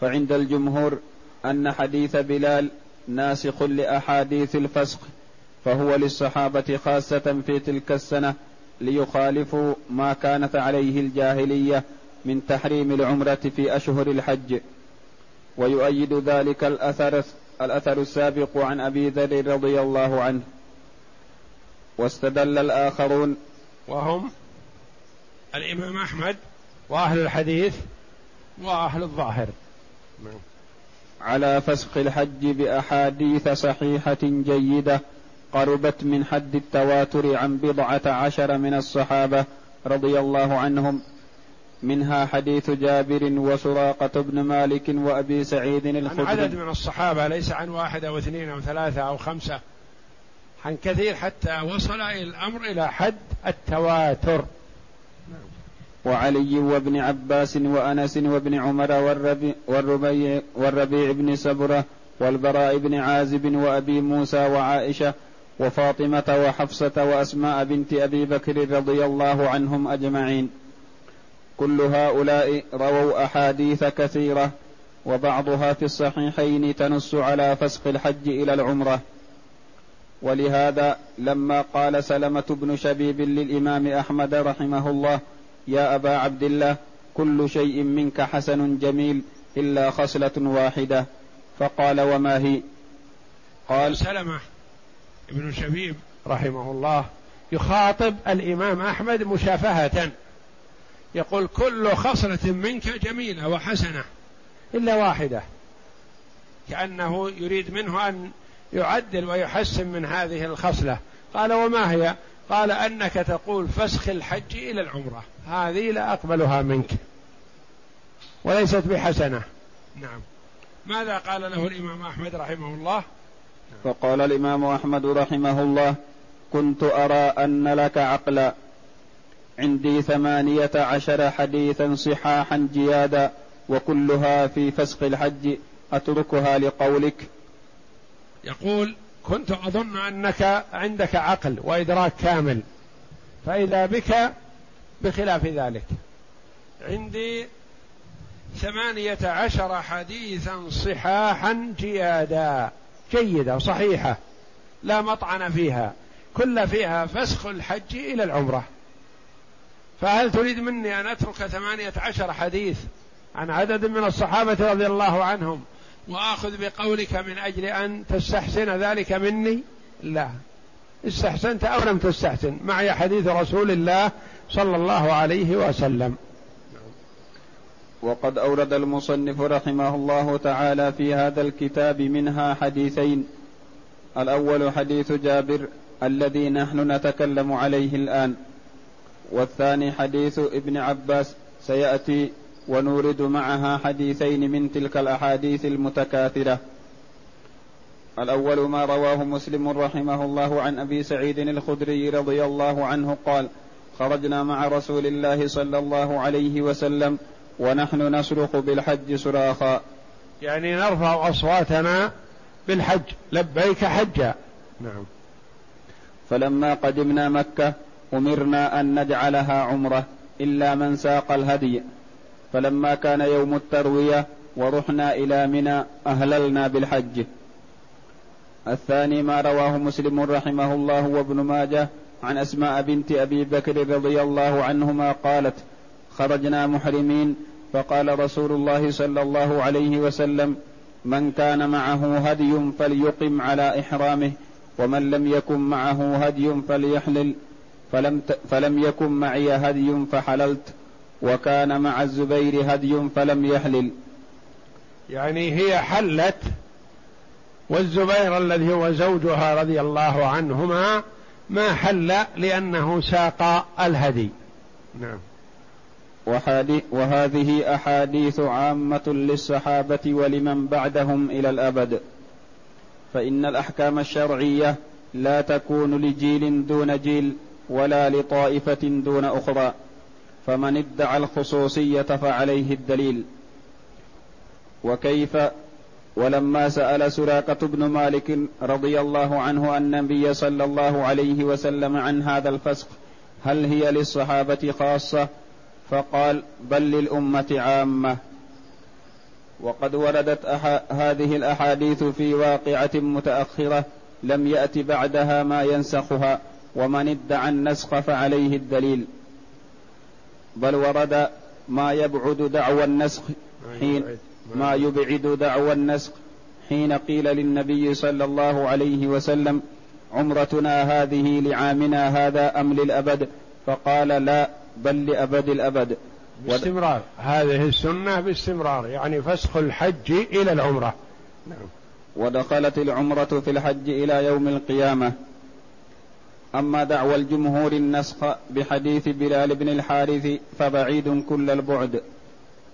Speaker 2: فعند الجمهور أن حديث بلال ناسخ لأحاديث الفسق فهو للصحابة خاصة في تلك السنة ليخالفوا ما كانت عليه الجاهلية من تحريم العمرة في أشهر الحج. ويؤيد ذلك الأثر الأثر السابق عن أبي ذر رضي الله عنه. واستدل الآخرون.
Speaker 1: وهم الإمام أحمد وأهل الحديث وأهل الظاهر.
Speaker 2: نعم. على فسخ الحج بأحاديث صحيحة جيدة قربت من حد التواتر عن بضعة عشر من الصحابة رضي الله عنهم. منها حديث جابر وسراقة بن مالك وأبي سعيد
Speaker 1: الخدري. عن عدد من الصحابة ليس عن واحد أو اثنين أو ثلاثة أو خمسة. عن كثير حتى وصل الأمر إلى حد التواتر.
Speaker 2: وعلي وابن عباس وأنس وابن عمر والربيع, والربيع, والربيع بن سبرة والبراء بن عازب وأبي موسى وعائشة وفاطمة وحفصة وأسماء بنت أبي بكر رضي الله عنهم أجمعين. كل هؤلاء رووا أحاديث كثيرة وبعضها في الصحيحين تنص على فسخ الحج إلى العمرة. ولهذا لما قال سلمة بن شبيب للإمام أحمد رحمه الله يا أبا عبد الله كل شيء منك حسن جميل إلا خصلة واحدة. فقال وما هي؟
Speaker 1: قال سلمة ابن شبيب رحمه الله يخاطب الإمام أحمد مشافهة. يقول كل خصلة منك جميلة وحسنة إلا واحدة. كأنه يريد منه أن يعدل ويحسن من هذه الخصلة. قال وما هي؟ قال أنك تقول فسخ الحج إلى العمرة. هذه لا أقبلها منك. وليست بحسنة. نعم. ماذا قال له الإمام أحمد رحمه الله؟
Speaker 2: فقال الإمام أحمد رحمه الله كنت أرى أن لك عقلا. عندي ثمانية عشر حديثا صحاحا جيادا وكلها في فسخ الحج. أتركها لقولك.
Speaker 1: يقول كنت أظن أنك عندك عقل وإدراك كامل. فإذا بك بخلاف ذلك. عندي ثمانية عشر حديثا صحاحا جيادا. جيدة صحيحة لا مطعن فيها. كل فيها فسخ الحج إلى العمرة. فهل تريد مني أن أترك ثمانية عشر حديث عن عدد من الصحابة رضي الله عنهم؟ وآخذ بقولك من أجل أن تستحسن ذلك مني؟ لا. استحسنت أو لم تستحسن. معي حديث رسول الله صلى الله عليه وسلم.
Speaker 2: وقد أورد المصنف رحمه الله تعالى في هذا الكتاب منها حديثين. الأول حديث جابر الذي نحن نتكلم عليه الآن. والثاني حديث ابن عباس. سيأتي ونورد معها حديثين من تلك الأحاديث المتكاثرة. الأول ما رواه مسلم رحمه الله عن أبي سعيد الخدري رضي الله عنه قال خرجنا مع رسول الله صلى الله عليه وسلم ونحن نصرخ بالحج صراخا
Speaker 1: يعني نرفع أصواتنا بالحج لبيك حجا. نعم.
Speaker 2: فلما قدمنا مكة أمرنا أن نجعلها عمرة إلا من ساق الهدي. فلما كان يوم التروية ورحنا إلى منى أهللنا بالحج. الثاني ما رواه مسلم رحمه الله وابن ماجه عن أسماء بنت أبي بكر رضي الله عنهما قالت خرجنا محرمين. فقال رسول الله صلى الله عليه وسلم من كان معه هدي فليقم على إحرامه ومن لم يكن معه هدي فليحلل فلم, فلم يكن معي هدي فحللت. وكان مع الزبير هدي فلم يحلل.
Speaker 1: يعني هي حلت والزبير الذي هو زوجها رضي الله عنهما ما حل لأنه ساق الهدي. نعم.
Speaker 2: وهذه أحاديث عامة للصحابة ولمن بعدهم إلى الأبد. فإن الأحكام الشرعية لا تكون لجيل دون جيل ولا لطائفة دون أخرى. فمن ادعى الخصوصية فعليه الدليل. وكيف؟ ولما سأل سراقة بن مالك رضي الله عنه النبي صلى الله عليه وسلم عن هذا الفسق هل هي للصحابة خاصة؟ فقال بل للأمة عامة. وقد وردت هذه الأحاديث في واقعة متأخرة لم يأت بعدها ما ينسخها ومن ادعى النسخ فعليه الدليل. بل ورد ما يبعد دعوى النسخ حين ما يبعد. دعوى النسخ حين قيل للنبي صلى الله عليه وسلم عمرتنا هذه لعامنا هذا أم للأبد؟ فقال لا بل لأبد الأبد.
Speaker 1: باستمرار. هذه السنة باستمرار يعني فسخ الحج إلى العمرة. نعم.
Speaker 2: ودخلت العمرة في الحج إلى يوم القيامة. أما دعوى الجمهور النسخ بحديث بلال بن الحارث فبعيد كل البعد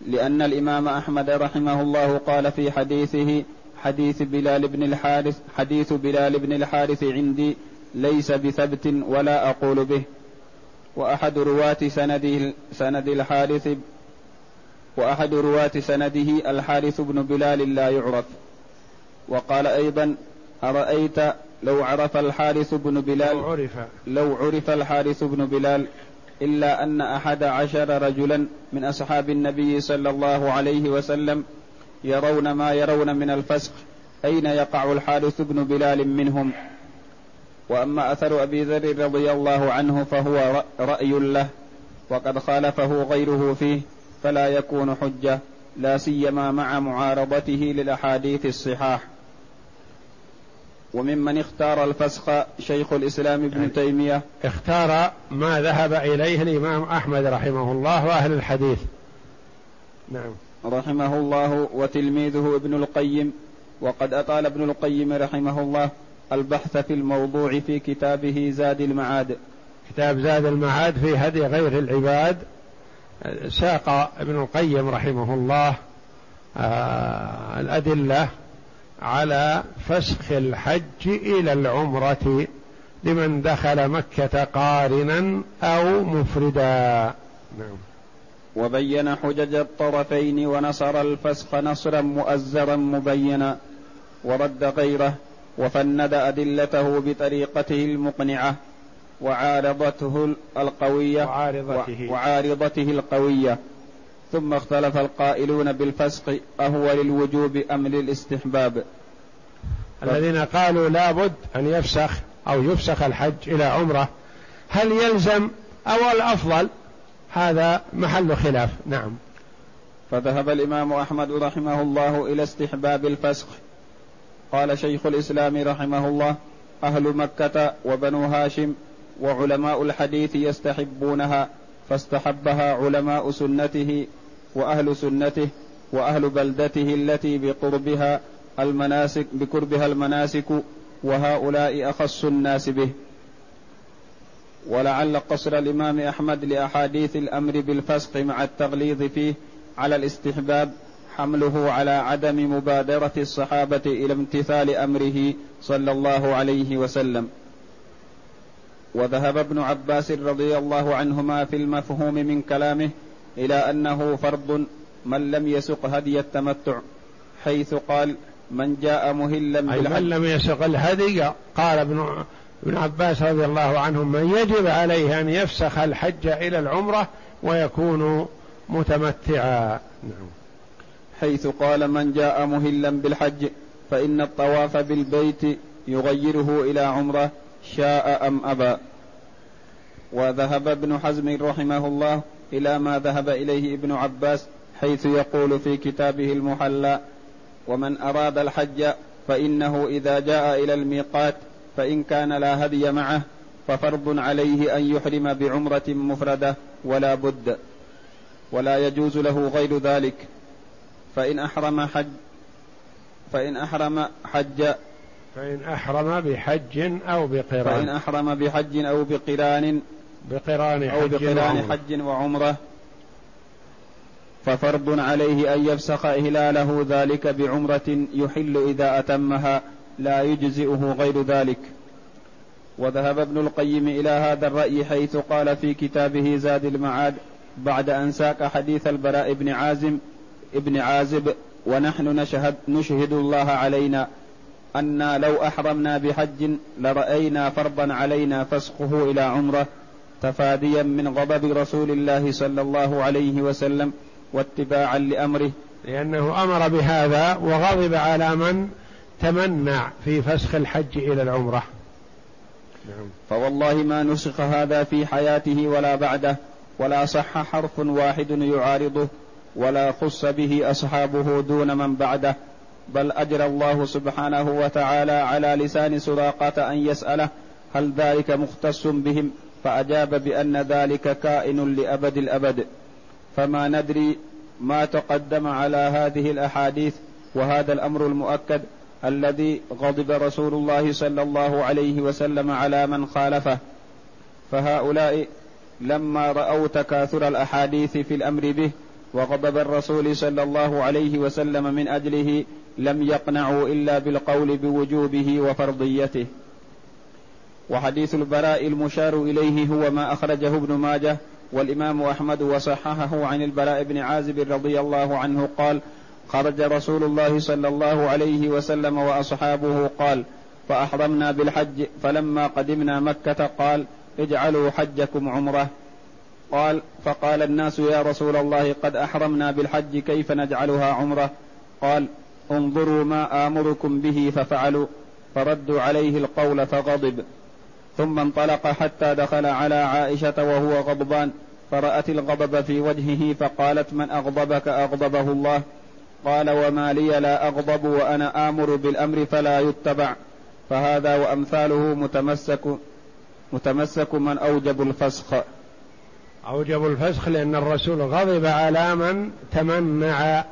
Speaker 2: لأن الإمام أحمد رحمه الله قال في حديثه حديث بلال بن الحارث حديث بلال بن الحارث عندي ليس بثبت ولا أقول به. وأحد رواة سنده سند الحارث وأحد رواة سنده الحارث بن بلال لا يعرف. وقال أيضا أرأيت لو عرف الحارث بن بلال
Speaker 1: لو عرف.
Speaker 2: لو عرف الحارث بن بلال إلا أن أحد عشر رجلا من أصحاب النبي صلى الله عليه وسلم يرون ما يرون من الفسق أين يقع الحارث بن بلال منهم؟ وأما أثر أبي ذر رضي الله عنه فهو رأي له وقد خالفه غيره فيه فلا يكون حجة لا سيما مع معارضته للأحاديث الصحاح. وممن اختار الفسخ شيخ الإسلام ابن يعني تيمية.
Speaker 1: اختار ما ذهب إليه الإمام أحمد رحمه الله وأهل الحديث.
Speaker 2: نعم. رحمه الله وتلميذه ابن القيم وقد أطال ابن القيم رحمه الله البحث في الموضوع في كتابه زاد المعاد.
Speaker 1: كتاب زاد المعاد في هدي غير العباد ساق ابن القيم رحمه الله آه الأدلة على فسخ الحج إلى العمرة لمن دخل مكة قارنا أو مفردا. نعم.
Speaker 2: وبين حجج الطرفين ونصر الفسخ نصرا مؤزرا مبينا ورد غيره وفند أدلته بطريقته المقنعة وعارضته القوية
Speaker 1: وعارضته,
Speaker 2: وعارضته القوية. ثم اختلف القائلون بالفسق أهو للوجوب أم للاستحباب؟
Speaker 1: الذين قالوا لابد أن يفسخ أو يفسخ الحج إلى عمرة هل يلزم أو الأفضل؟ هذا محل خلاف. نعم.
Speaker 2: فذهب الإمام أحمد رحمه الله إلى استحباب الفسخ قال شيخ الإسلام رحمه الله أهل مكة وبنو هاشم وعلماء الحديث يستحبونها فاستحبها علماء سنته وأهل سنته وأهل بلدته التي بقربها المناسك بقربها المناسك وهؤلاء أخص الناس به. ولعل قصر الإمام أحمد لأحاديث الأمر بالفسق مع التغليظ فيه على الاستحباب حمله على عدم مبادرة الصحابة إلى امتثال أمره صلى الله عليه وسلم. وذهب ابن عباس رضي الله عنهما في المفهوم من كلامه إلى أنه فرض من لم يسق هدي التمتع حيث قال من جاء مهلا
Speaker 1: بالحج. من لم يسق الهدي قال ابن ابن عباس رضي الله عنهم من يجب عليه أن يفسخ الحج إلى العمرة ويكون متمتعا. نعم.
Speaker 2: حيث قال من جاء مهلا بالحج فإن الطواف بالبيت يغيره إلى عمرة شاء أم أبى. وذهب ابن حزم رحمه الله إلى ما ذهب إليه ابن عباس حيث يقول في كتابه المحلى ومن أراد الحج فإنه إذا جاء إلى الميقات فإن كان لا هدي معه ففرض عليه أن يحرم بعمرة مفردة ولا بد ولا يجوز له غير ذلك. فإن أحرم حج فإن أحرم حج
Speaker 1: فإن أحرم بحج أو بقران.
Speaker 2: فإن أحرم بحج أو بقران
Speaker 1: بقران
Speaker 2: حج أو بقران حج وعمرة. ففرض عليه أن يفسخ إهلاله ذلك بعمرة يحل إذا أتمها لا يجزئه غير ذلك. وذهب ابن القيم إلى هذا الرأي حيث قال في كتابه زاد المعاد بعد أن ساق حديث البراء بن عازم ابن عازب ونحن نشهد نشهد الله علينا أنا لو أحرمنا بحج لرأينا فرضا علينا فسخه إلى عمرة. تفاديا من غضب رسول الله صلى الله عليه وسلم واتباعا لأمره.
Speaker 1: لأنه أمر بهذا وغضب على من تمنع في فسخ الحج إلى العمرة.
Speaker 2: نعم. فوالله ما نسخ هذا في حياته ولا بعده ولا صح حرف واحد يعارضه ولا خص به أصحابه دون من بعده. بل أجرى الله سبحانه وتعالى على لسان سراقة أن يسأله هل ذلك مختص بهم؟ فأجاب بأن ذلك كائن لأبد الأبد. فما ندري ما تقدم على هذه الأحاديث وهذا الأمر المؤكد الذي غضب رسول الله صلى الله عليه وسلم على من خالفه. فهؤلاء لما رأوا تكاثر الأحاديث في الأمر به وغضب الرسول صلى الله عليه وسلم من أجله لم يقنعوا إلا بالقول بوجوبه وفرضيته. وحديث البراء المشار إليه هو ما أخرجه ابن ماجه والإمام أحمد وصححه عن البراء بن عازب رضي الله عنه قال خرج رسول الله صلى الله عليه وسلم وأصحابه قال فأحرمنا بالحج فلما قدمنا مكة قال اجعلوا حجكم عمرة. قال فقال الناس يا رسول الله قد أحرمنا بالحج كيف نجعلها عمرة؟ قال انظروا ما آمركم به ففعلوا. فردوا عليه القول فغضب. ثم انطلق حتى دخل على عائشة وهو غضبان فرأت الغضب في وجهه فقالت من أغضبك؟ أغضبه الله. قال وما لي لا أغضب وأنا آمر بالأمر فلا يتبع. فهذا وأمثاله متمسك متمسك من أوجب الفسخ.
Speaker 1: أوجب الفسخ لأن الرسول غضب على من تمنع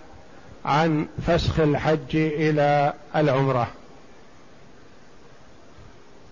Speaker 1: عن فسخ الحج إلى العمرة.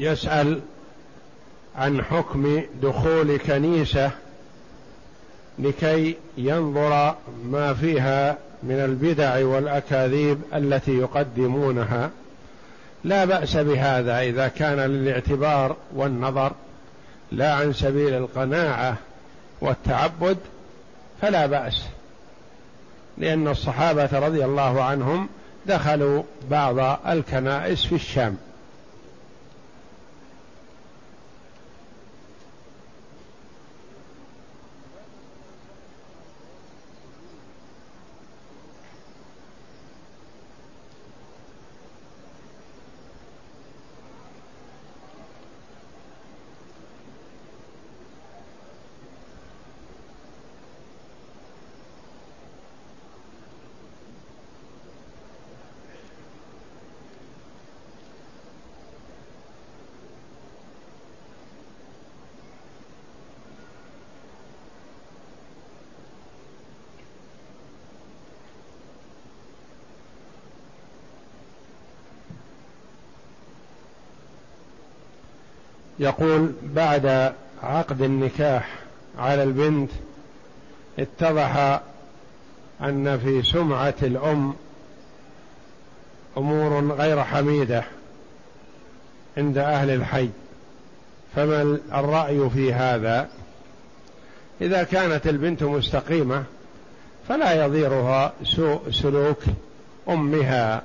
Speaker 1: يسأل عن حكم دخول كنيسة لكي ينظر ما فيها من البدع والأكاذيب التي يقدمونها. لا بأس بهذا إذا كان للاعتبار والنظر لا عن سبيل القناعة والتعبد فلا بأس. لأن الصحابة رضي الله عنهم دخلوا بعض الكنائس في الشام. يقول بعد عقد النكاح على البنت اتضح أن في سمعة الأم أمور غير حميدة عند أهل الحي فما الرأي في هذا؟ إذا كانت البنت مستقيمة فلا يضيرها سوء سلوك أمها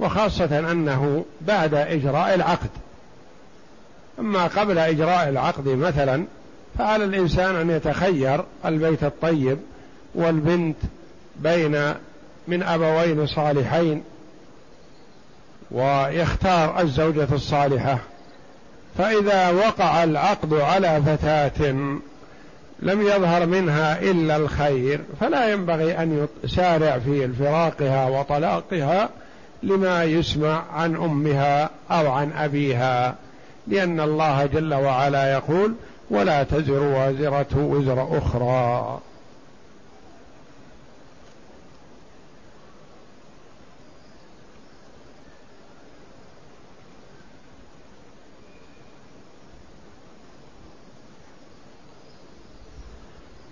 Speaker 1: وخاصة أنه بعد إجراء العقد. أما قبل إجراء العقد مثلا فعلى الإنسان أن يتخير البيت الطيب والبنت بين من أبوين صالحين ويختار الزوجة الصالحة. فإذا وقع العقد على فتاة لم يظهر منها إلا الخير فلا ينبغي أن يسارع في فراقها وطلاقها لما يسمع عن أمها أو عن أبيها. لأن الله جل وعلا يقول ولا تزر وازرة وزر أخرى.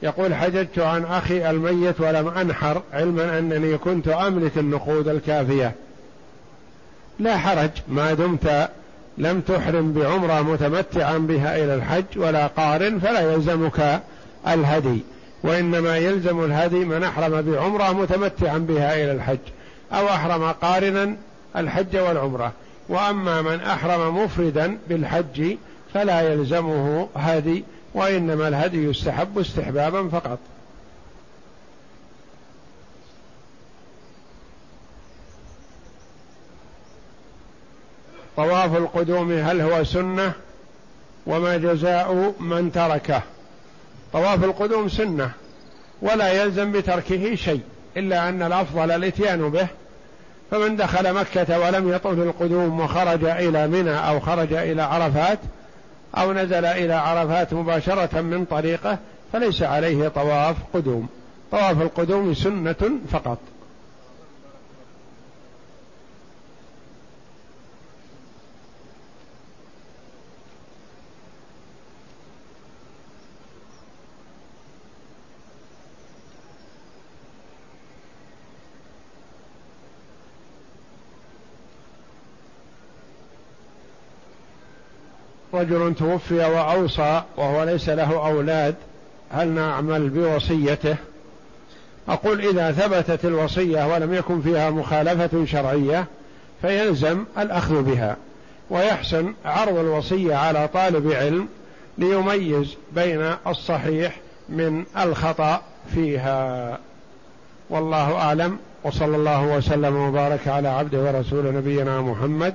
Speaker 1: يقول حججت عن أخي الميت ولم أنحر علما أنني كنت أملك النقود الكافية. لا حرج ما دمت لم تحرم بعمرة متمتعا بها إلى الحج ولا قارن فلا يلزمك الهدي وإنما يلزم الهدي من أحرم بعمرة متمتعا بها إلى الحج أو أحرم قارنا الحج والعمرة. وأما من أحرم مفردا بالحج فلا يلزمه هدي وإنما الهدي يستحب استحبابا فقط. طواف القدوم هل هو سنة؟ وما جزاء من تركه. طواف القدوم سنة ولا يلزم بتركه شيء إلا أن الأفضل الإتيان به. فمن دخل مكة ولم يطف القدوم وخرج إلى منى أو خرج إلى عرفات أو نزل إلى عرفات مباشرة من طريقه فليس عليه طواف قدوم. طواف القدوم سنة فقط. رجل توفي وأوصى وهو ليس له أولاد هل نعمل بوصيته؟ أقول إذا ثبتت الوصية ولم يكن فيها مخالفة شرعية فيلزم الأخذ بها ويحسن عرض الوصية على طالب علم ليميز بين الصحيح من الخطأ فيها. والله أعلم وصلى الله وسلم وبارك على عبده ورسول نبينا محمد